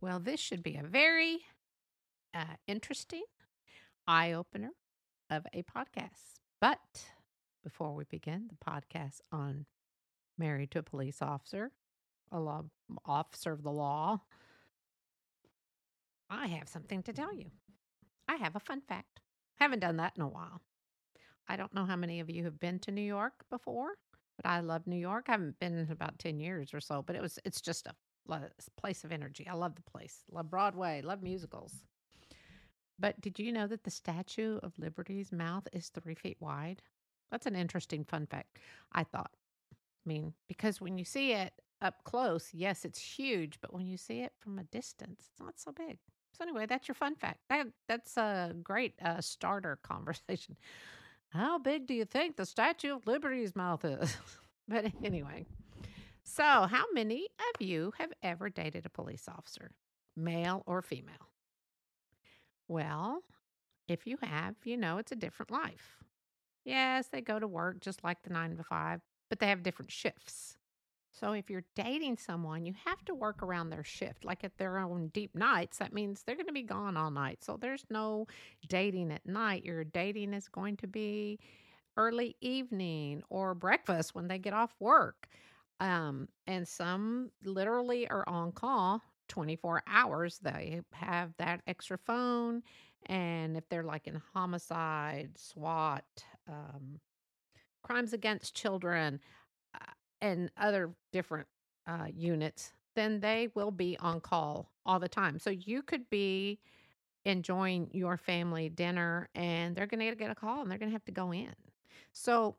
Well, this should be a very uh, interesting eye opener of a podcast. But before we begin the podcast on Married to a Police Officer, a law officer of the law, I have something to tell you. I have a fun fact. Haven't done that in a while. I don't know how many of you have been to New York before, but I love New York. I haven't been in about 10 years or so, but it was it's just a place of energy. I love the place. Love Broadway, love musicals. But did you know that the Statue of Liberty's mouth is three feet wide? That's an interesting fun fact, I thought. I mean, because when you see it up close, yes, it's huge, but when you see it from a distance, it's not so big. So anyway, that's your fun fact. That that's a great uh, starter conversation. How big do you think the Statue of Liberty's mouth is? but anyway, so how many of you have ever dated a police officer, male or female? Well, if you have, you know it's a different life. Yes, they go to work just like the nine to five, but they have different shifts. So if you're dating someone, you have to work around their shift. Like if they're on deep nights, that means they're going to be gone all night. So there's no dating at night. Your dating is going to be early evening or breakfast when they get off work. Um, and some literally are on call 24 hours. They have that extra phone. And if they're like in homicide, SWAT, um, crimes against children, uh, and other different uh, units, then they will be on call all the time. So you could be enjoying your family dinner and they're going to get a call and they're going to have to go in. So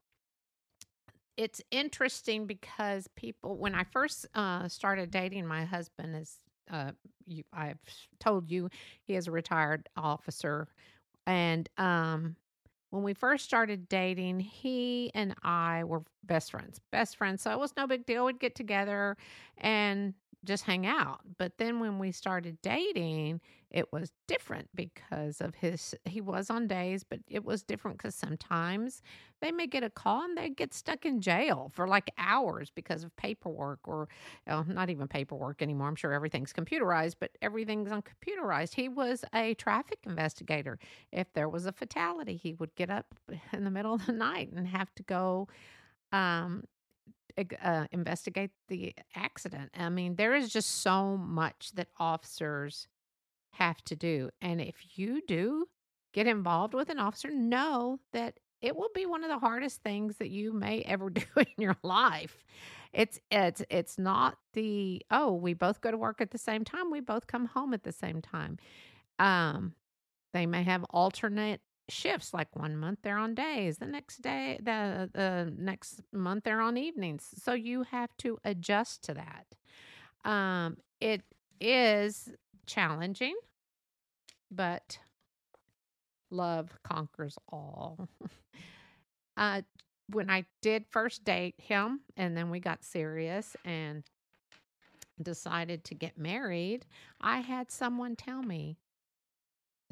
it's interesting because people, when I first uh, started dating my husband, is uh, you, I've told you he is a retired officer, and um, when we first started dating, he and I were best friends, best friends. So it was no big deal. We'd get together and just hang out. But then when we started dating, it was different because of his, he was on days, but it was different because sometimes they may get a call and they get stuck in jail for like hours because of paperwork or oh, not even paperwork anymore. I'm sure everything's computerized, but everything's uncomputerized. He was a traffic investigator. If there was a fatality, he would get up in the middle of the night and have to go um, uh, investigate the accident. I mean, there is just so much that officers have to do. And if you do get involved with an officer, know that it will be one of the hardest things that you may ever do in your life. It's it's it's not the oh, we both go to work at the same time, we both come home at the same time. Um they may have alternate shifts like one month they're on days the next day the the next month they're on evenings so you have to adjust to that um it is challenging but love conquers all uh when i did first date him and then we got serious and decided to get married i had someone tell me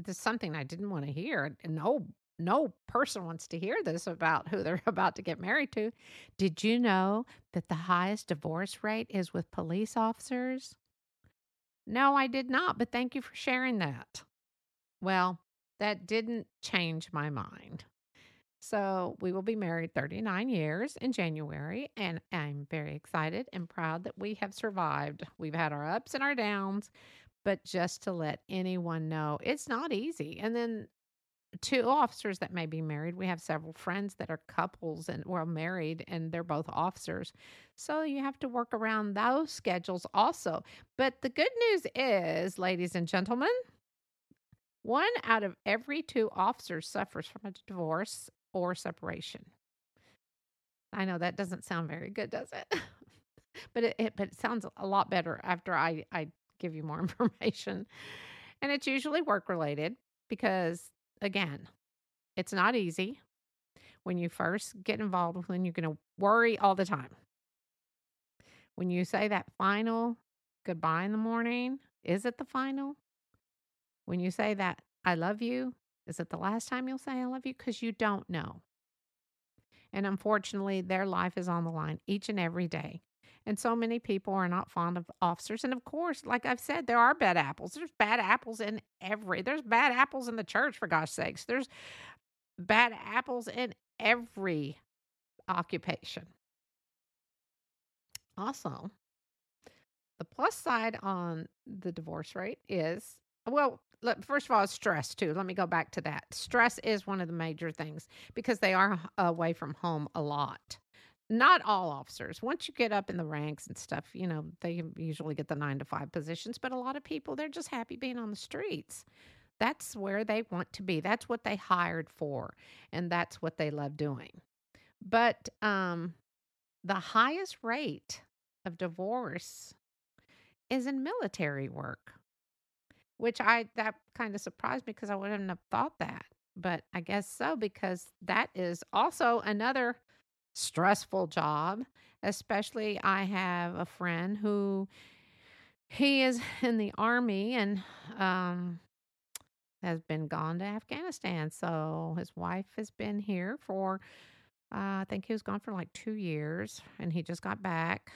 this is something I didn't want to hear. No, no person wants to hear this about who they're about to get married to. Did you know that the highest divorce rate is with police officers? No, I did not, but thank you for sharing that. Well, that didn't change my mind. So, we will be married 39 years in January, and I'm very excited and proud that we have survived. We've had our ups and our downs, but just to let anyone know it's not easy. And then two officers that may be married. We have several friends that are couples and well married and they're both officers. So you have to work around those schedules also. But the good news is, ladies and gentlemen, one out of every two officers suffers from a divorce or separation. I know that doesn't sound very good, does it? but it, it, but it sounds a lot better after I I give you more information. And it's usually work related because, again, it's not easy when you first get involved with when you're going to worry all the time. When you say that final goodbye in the morning, Is it the final? When you say that, I love you, is it the last time you'll say I love you? Because you don't know. And unfortunately, their life is on the line each and every day. And so many people are not fond of officers. And of course, like I've said, there are bad apples. There's bad apples in every, there's bad apples in the church, for gosh sakes. There's bad apples in every occupation. Also, the plus side on the divorce rate is well, look, first of all, stress too. Let me go back to that. Stress is one of the major things because they are away from home a lot. Not all officers. Once you get up in the ranks and stuff, you know, they usually get the nine to five positions, but a lot of people, they're just happy being on the streets. That's where they want to be. That's what they hired for, and that's what they love doing. But um, the highest rate of divorce is in military work, which I that kind of surprised me because I wouldn't have thought that. But I guess so because that is also another stressful job. Especially, I have a friend who he is in the army and um, has been gone to Afghanistan. So his wife has been here for, uh, I think he was gone for like two years, and he just got back.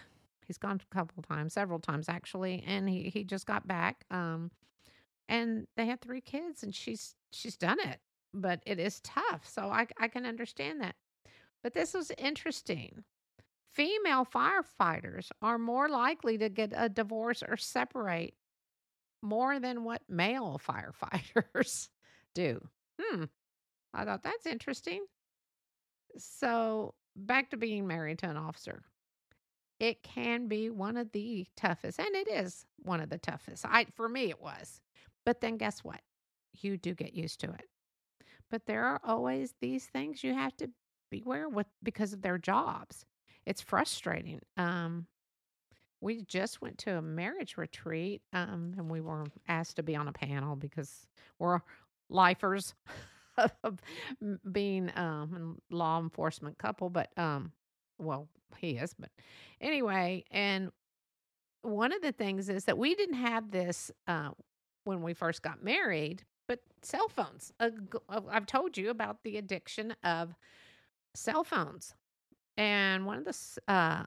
He's gone a couple times, several times actually, and he he just got back. Um, and they have three kids, and she's she's done it, but it is tough. So I I can understand that. But this was interesting. Female firefighters are more likely to get a divorce or separate more than what male firefighters do. Hmm. I thought that's interesting. So, back to being married to an officer. It can be one of the toughest, and it is one of the toughest. I for me it was. But then guess what? You do get used to it. But there are always these things you have to beware with because of their jobs. It's frustrating. Um, we just went to a marriage retreat um, and we were asked to be on a panel because we're lifers of being um, a law enforcement couple but um, well he is but anyway and one of the things is that we didn't have this uh, when we first got married but cell phones uh, i've told you about the addiction of cell phones and one of the uh,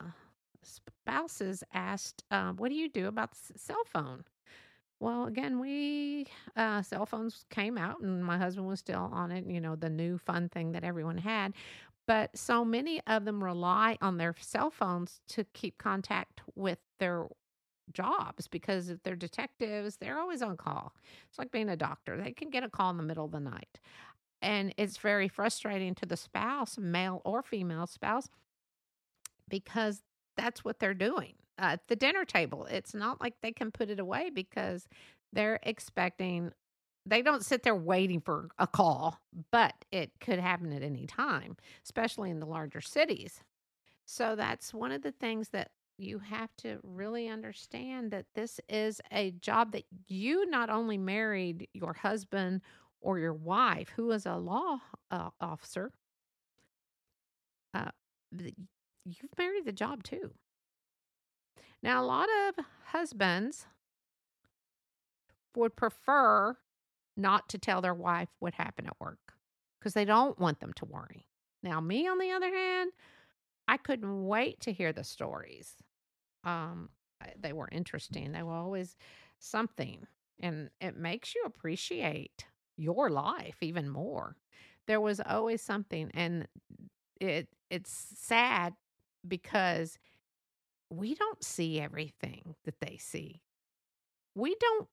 spouses asked, uh, What do you do about the cell phone? Well, again, we uh, cell phones came out, and my husband was still on it. You know, the new fun thing that everyone had, but so many of them rely on their cell phones to keep contact with their jobs because if they're detectives, they're always on call. It's like being a doctor; they can get a call in the middle of the night, and it's very frustrating to the spouse, male or female spouse, because that's what they're doing uh, at the dinner table. It's not like they can put it away because they're expecting they don't sit there waiting for a call, but it could happen at any time, especially in the larger cities. So that's one of the things that you have to really understand that this is a job that you not only married your husband or your wife, who is a law uh, officer, uh, you've married the job too. Now, a lot of husbands would prefer not to tell their wife what happened at work because they don't want them to worry. Now, me, on the other hand, I couldn't wait to hear the stories. Um, they were interesting. They were always something, and it makes you appreciate your life even more. There was always something, and it it's sad because we don't see everything that they see. We don't,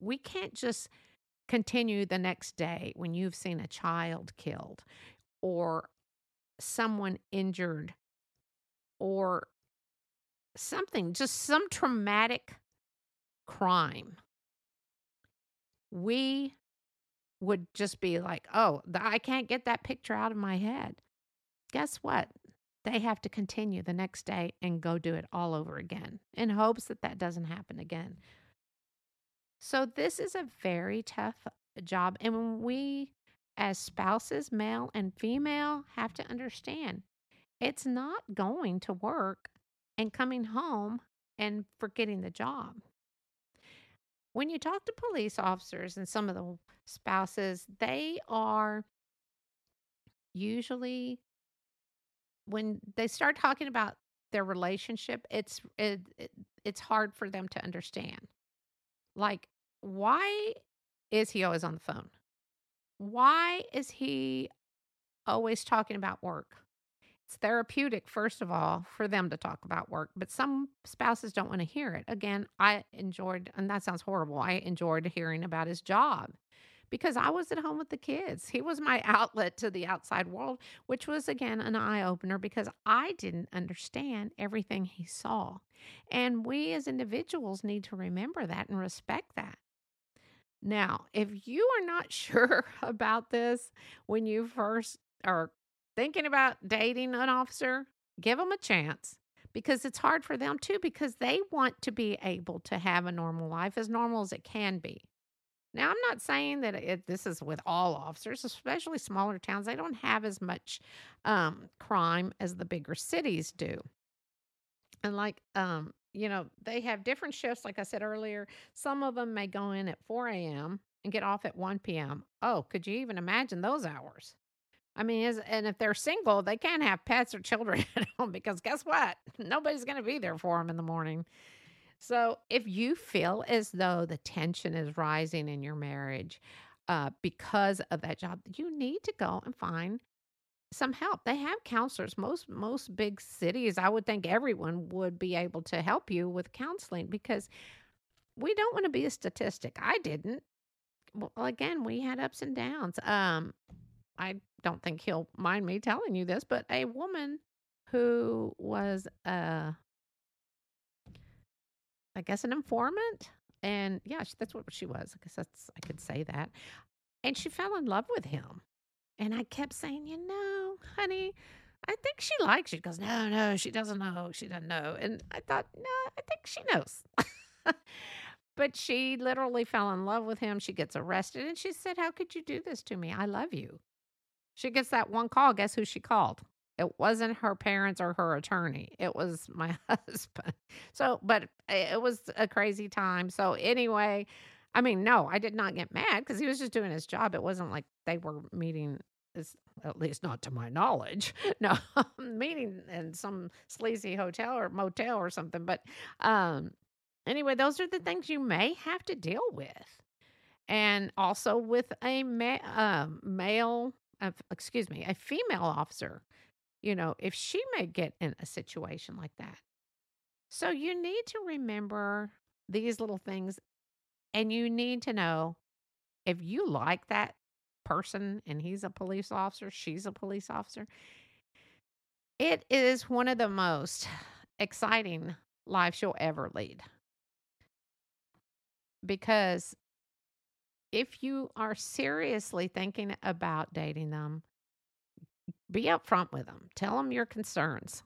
we can't just continue the next day when you've seen a child killed or someone injured or something, just some traumatic crime. We would just be like, oh, I can't get that picture out of my head. Guess what? they have to continue the next day and go do it all over again in hopes that that doesn't happen again. So, this is a very tough job. And when we, as spouses, male and female, have to understand it's not going to work and coming home and forgetting the job. When you talk to police officers and some of the spouses, they are usually when they start talking about their relationship, it's it, it, it's hard for them to understand. Like, why is he always on the phone? Why is he always talking about work? It's therapeutic, first of all, for them to talk about work, but some spouses don't want to hear it. Again, I enjoyed, and that sounds horrible, I enjoyed hearing about his job because I was at home with the kids. He was my outlet to the outside world, which was again an eye opener because I didn't understand everything he saw. And we as individuals need to remember that and respect that. Now, if you are not sure about this when you first are thinking about dating an officer, give them a chance because it's hard for them too because they want to be able to have a normal life as normal as it can be. Now, I'm not saying that it, this is with all officers, especially smaller towns. They don't have as much um, crime as the bigger cities do. And like, um, you know, they have different shifts. Like I said earlier, some of them may go in at 4 a.m. and get off at 1 p.m. Oh, could you even imagine those hours? I mean, is, and if they're single, they can't have pets or children at home because guess what? Nobody's going to be there for them in the morning. So, if you feel as though the tension is rising in your marriage uh, because of that job, you need to go and find some help. They have counselors. Most most big cities, I would think everyone would be able to help you with counseling because we don't want to be a statistic. I didn't. Well, again, we had ups and downs. Um, I don't think he'll mind me telling you this, but a woman who was a I guess an informant. And yeah, that's what she was. I guess that's I could say that. And she fell in love with him. And I kept saying, you know, honey, I think she likes you. She goes, no, no, she doesn't know. She doesn't know. And I thought, no, I think she knows. but she literally fell in love with him. She gets arrested and she said, How could you do this to me? I love you. She gets that one call. Guess who she called? It wasn't her parents or her attorney. It was my husband. So, but it was a crazy time. So, anyway, I mean, no, I did not get mad because he was just doing his job. It wasn't like they were meeting, at least not to my knowledge. No, meeting in some sleazy hotel or motel or something. But um, anyway, those are the things you may have to deal with. And also with a ma- uh, male, uh, excuse me, a female officer you know, if she may get in a situation like that. So you need to remember these little things and you need to know if you like that person and he's a police officer, she's a police officer, it is one of the most exciting lives you'll ever lead. Because if you are seriously thinking about dating them, be upfront with them. Tell them your concerns.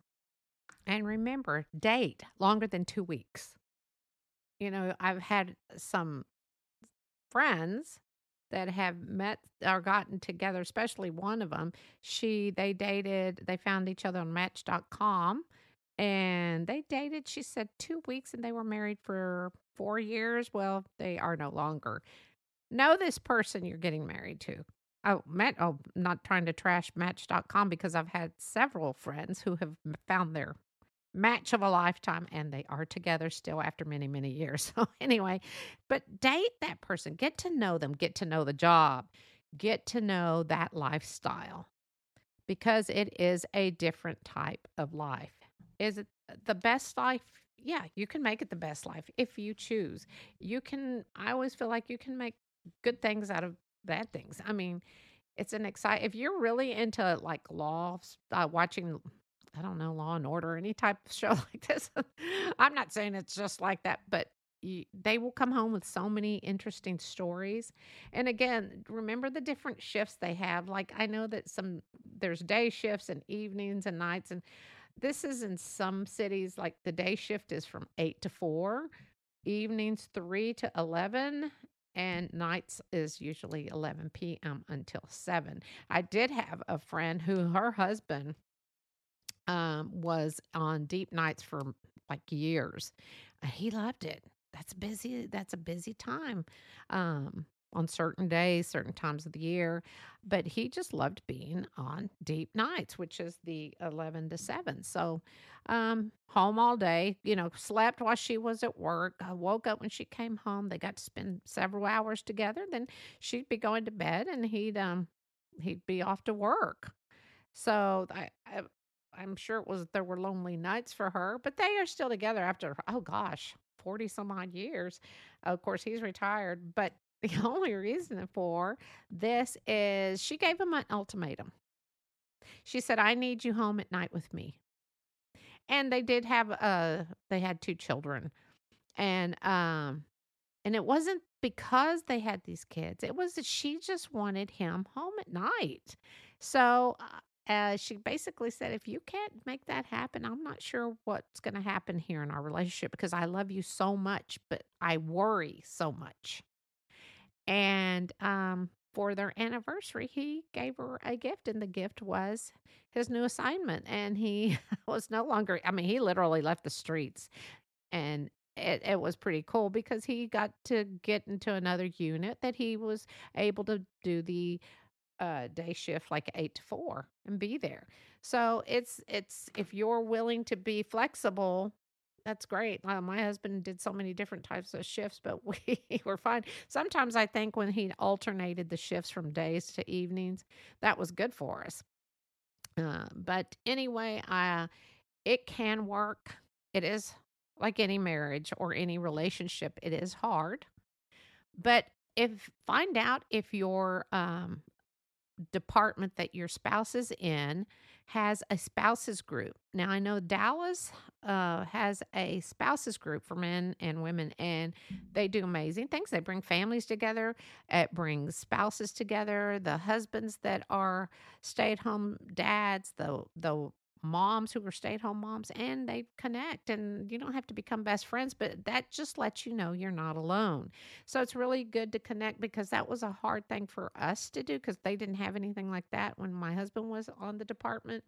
And remember, date longer than two weeks. You know, I've had some friends that have met or gotten together, especially one of them. She, they dated, they found each other on match.com and they dated, she said, two weeks and they were married for four years. Well, they are no longer. Know this person you're getting married to. Oh, oh, not trying to trash Match.com because I've had several friends who have found their match of a lifetime and they are together still after many, many years. So, anyway, but date that person, get to know them, get to know the job, get to know that lifestyle because it is a different type of life. Is it uh, the best life? Yeah, you can make it the best life if you choose. You can, I always feel like you can make good things out of bad things. I mean, it's an exciting. If you're really into like law, uh, watching, I don't know, Law and Order, any type of show like this. I'm not saying it's just like that, but you, they will come home with so many interesting stories. And again, remember the different shifts they have. Like I know that some there's day shifts and evenings and nights, and this is in some cities. Like the day shift is from eight to four evenings 3 to 11 and nights is usually 11 p.m. until 7. I did have a friend who her husband um, was on deep nights for like years. He loved it. that's busy. That's a busy time. Um, on certain days, certain times of the year. But he just loved being on deep nights, which is the 11 to 7. So, um, home all day, you know, slept while she was at work. I woke up when she came home. They got to spend several hours together. Then she'd be going to bed and he'd, um, he'd be off to work. So I, I I'm sure it was there were lonely nights for her, but they are still together after oh gosh, 40 some odd years. Of course, he's retired, but the only reason for this is she gave him an ultimatum. She said, I need you home at night with me. And they did have uh they had two children. And um and it wasn't because they had these kids. It was that she just wanted him home at night. So uh, uh, she basically said, if you can't make that happen, I'm not sure what's going to happen here in our relationship because I love you so much, but I worry so much. And um, for their anniversary, he gave her a gift, and the gift was his new assignment. And he was no longer, I mean, he literally left the streets. And it, it was pretty cool because he got to get into another unit that he was able to do the uh, day shift like eight to four and be there. So it's it's if you're willing to be flexible that's great. Uh, my husband did so many different types of shifts, but we were fine. Sometimes I think when he alternated the shifts from days to evenings, that was good for us. Uh, but anyway, uh, it can work. It is like any marriage or any relationship, it is hard. But if find out if your um, department that your spouse is in has a spouses group. Now, I know Dallas uh, has a spouses group for men and women, and they do amazing things. They bring families together, it brings spouses together, the husbands that are stay at home dads, the, the moms who are stay at home moms and they connect and you don't have to become best friends, but that just lets you know you're not alone. So it's really good to connect because that was a hard thing for us to do because they didn't have anything like that when my husband was on the department.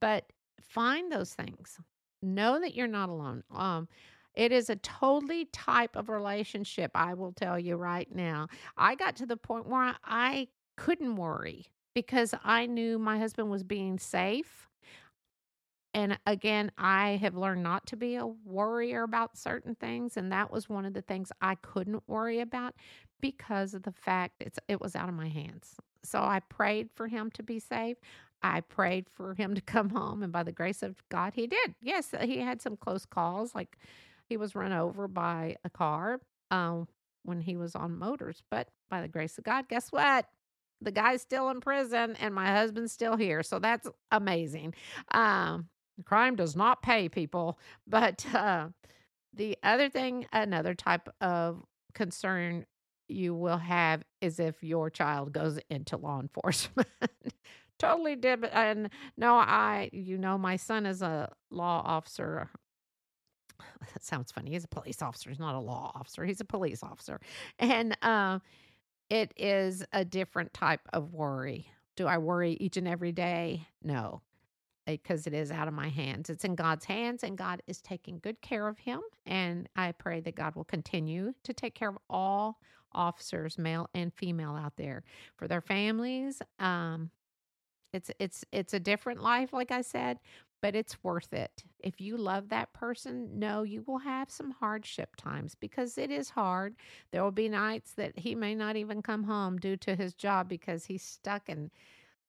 But find those things. Know that you're not alone. Um, it is a totally type of relationship, I will tell you right now. I got to the point where I couldn't worry because I knew my husband was being safe and again, I have learned not to be a worrier about certain things. And that was one of the things I couldn't worry about because of the fact it's, it was out of my hands. So I prayed for him to be safe. I prayed for him to come home. And by the grace of God, he did. Yes, he had some close calls, like he was run over by a car um, when he was on motors. But by the grace of God, guess what? the guy's still in prison and my husband's still here. So that's amazing. Um, Crime does not pay people. But uh, the other thing, another type of concern you will have is if your child goes into law enforcement. totally did. And no, I, you know, my son is a law officer. That sounds funny. He's a police officer. He's not a law officer. He's a police officer. And uh, it is a different type of worry. Do I worry each and every day? No because it is out of my hands. It's in God's hands, and God is taking good care of him. And I pray that God will continue to take care of all officers, male and female, out there for their families. Um, it's it's it's a different life, like I said, but it's worth it. If you love that person, no, you will have some hardship times because it is hard. There will be nights that he may not even come home due to his job because he's stuck and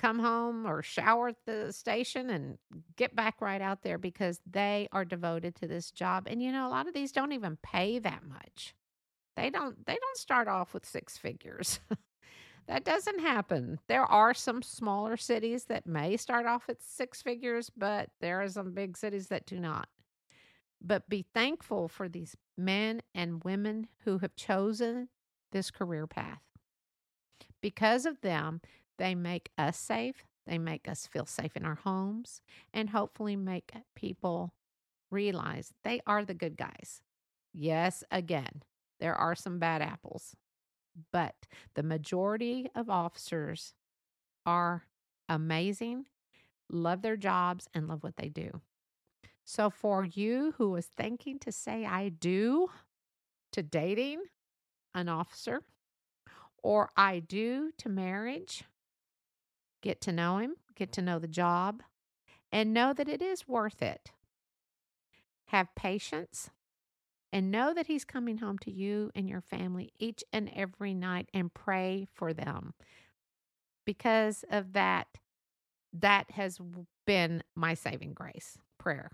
come home or shower at the station and get back right out there because they are devoted to this job. And you know, a lot of these don't even pay that much. They don't they don't start off with six figures. that doesn't happen. There are some smaller cities that may start off at six figures, but there are some big cities that do not. But be thankful for these men and women who have chosen this career path. Because of them, they make us safe, they make us feel safe in our homes, and hopefully make people realize they are the good guys. Yes, again, there are some bad apples, but the majority of officers are amazing, love their jobs, and love what they do. So, for you who is thinking to say, I do, to dating an officer, or I do to marriage. Get to know him, get to know the job, and know that it is worth it. Have patience and know that He's coming home to you and your family each and every night and pray for them. Because of that, that has been my saving grace prayer.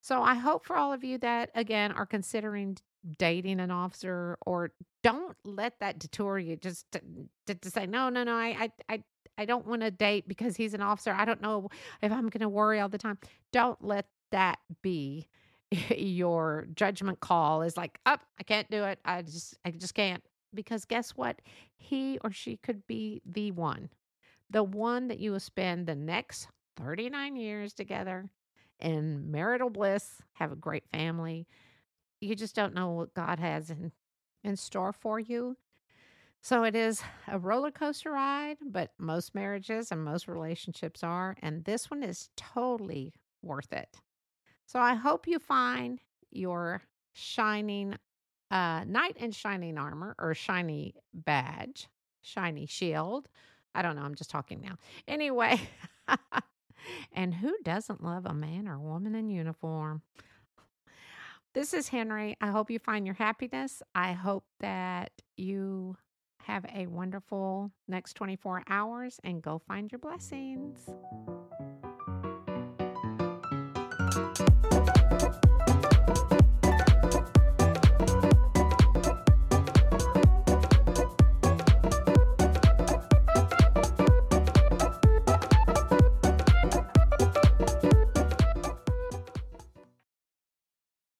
So I hope for all of you that, again, are considering dating an officer or don't let that detour you just to, to, to say, no, no, no, I, I, I, I don't want to date because he's an officer. I don't know if I'm going to worry all the time. Don't let that be your judgment call is like, up, oh, I can't do it. I just, I just can't. Because guess what? He or she could be the one, the one that you will spend the next 39 years together in marital bliss, have a great family. You just don't know what God has in, in store for you. So it is a roller coaster ride, but most marriages and most relationships are. And this one is totally worth it. So I hope you find your shining uh, knight in shining armor or shiny badge, shiny shield. I don't know. I'm just talking now. Anyway, and who doesn't love a man or woman in uniform? This is Henrie. I hope you find your happiness. I hope that you have a wonderful next 24 hours and go find your blessings.